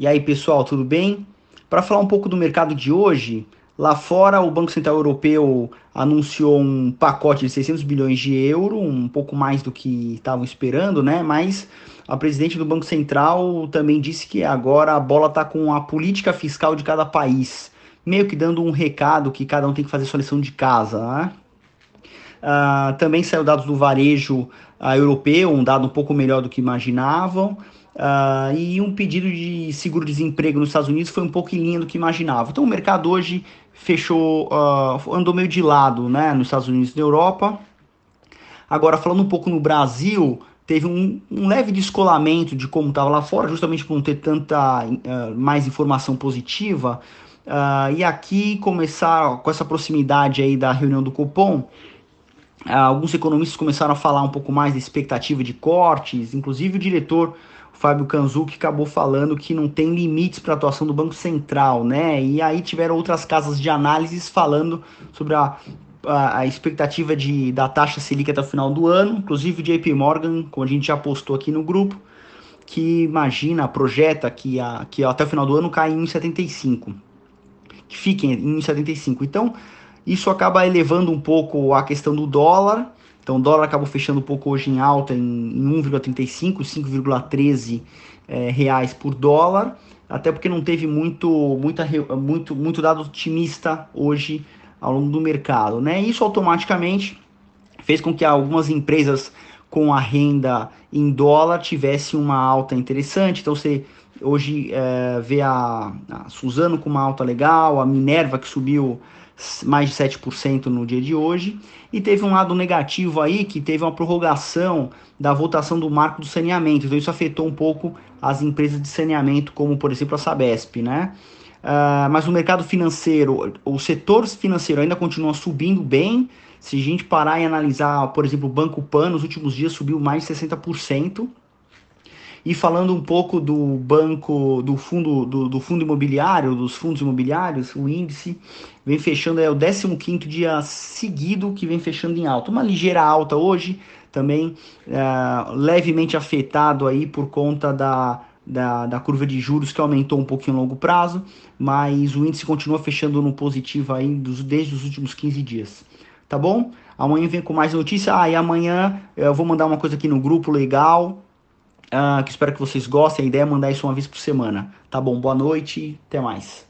E aí, pessoal, tudo bem? Para falar um pouco do mercado de hoje, lá fora o Banco Central Europeu anunciou um pacote de 600 bilhões de euro, um pouco mais do que estavam esperando, né? Mas a presidente do Banco Central também disse que agora a bola está com a política fiscal de cada país, meio que dando um recado que cada um tem que fazer sua lição de casa, né? Uh, também saiu dados do varejo uh, europeu, um dado um pouco melhor do que imaginavam. Uh, e um pedido de seguro-desemprego nos Estados Unidos foi um pouco em linha do que imaginava. Então o mercado hoje fechou, andou meio de lado né, nos Estados Unidos e na Europa. Agora, falando um pouco no Brasil, teve um, um leve descolamento de como estava lá fora, justamente por não ter tanta mais informação positiva. e aqui começar com essa proximidade aí da reunião do Copom, alguns economistas começaram a falar um pouco mais da expectativa de cortes, inclusive o diretor Fábio Canzuc acabou falando que não tem limites para a atuação do Banco Central, né? E aí tiveram outras casas de análises falando sobre a, a, a, expectativa de, da taxa Selic até o final do ano, inclusive o JP Morgan, como a gente já postou aqui no grupo, que imagina, projeta que, a, que até o final do ano cai em 1,75, que fiquem em 1,75. Então, isso acaba elevando um pouco a questão do dólar, então o dólar acabou fechando um pouco hoje em alta em, em 1,35, 5,13 é, reais por dólar, até porque não teve muito, muita, muito, muito dado otimista hoje ao longo do mercado. Né? Isso automaticamente fez com que algumas empresas com a renda em dólar tivesse uma alta interessante. Então você hoje é, vê a, a Suzano com uma alta legal, a Minerva que subiu mais de 7% no dia de hoje. E teve um lado negativo aí, que teve uma prorrogação da votação do marco do saneamento. Então isso afetou um pouco as empresas de saneamento, como por exemplo a Sabesp, né? Uh, mas o mercado financeiro, o setor financeiro ainda continua subindo bem. Se a gente parar e analisar, por exemplo, o Banco Pan, nos últimos dias subiu mais de 60%. E falando um pouco do banco, do fundo, do, do, fundo imobiliário, dos fundos imobiliários, o índice vem fechando, é o 15 dia seguido que vem fechando em alta. Uma ligeira alta hoje, também é, levemente afetado aí por conta da, da, da, curva de juros que aumentou um pouquinho a longo prazo, mas o índice continua fechando no positivo aí dos, desde os últimos 15 dias. Tá bom? Amanhã vem com mais notícia. Ah, e amanhã eu vou mandar uma coisa aqui no grupo legal Uh, que espero que vocês gostem. A ideia é mandar isso uma vez por semana. Tá bom? Boa noite. Até mais.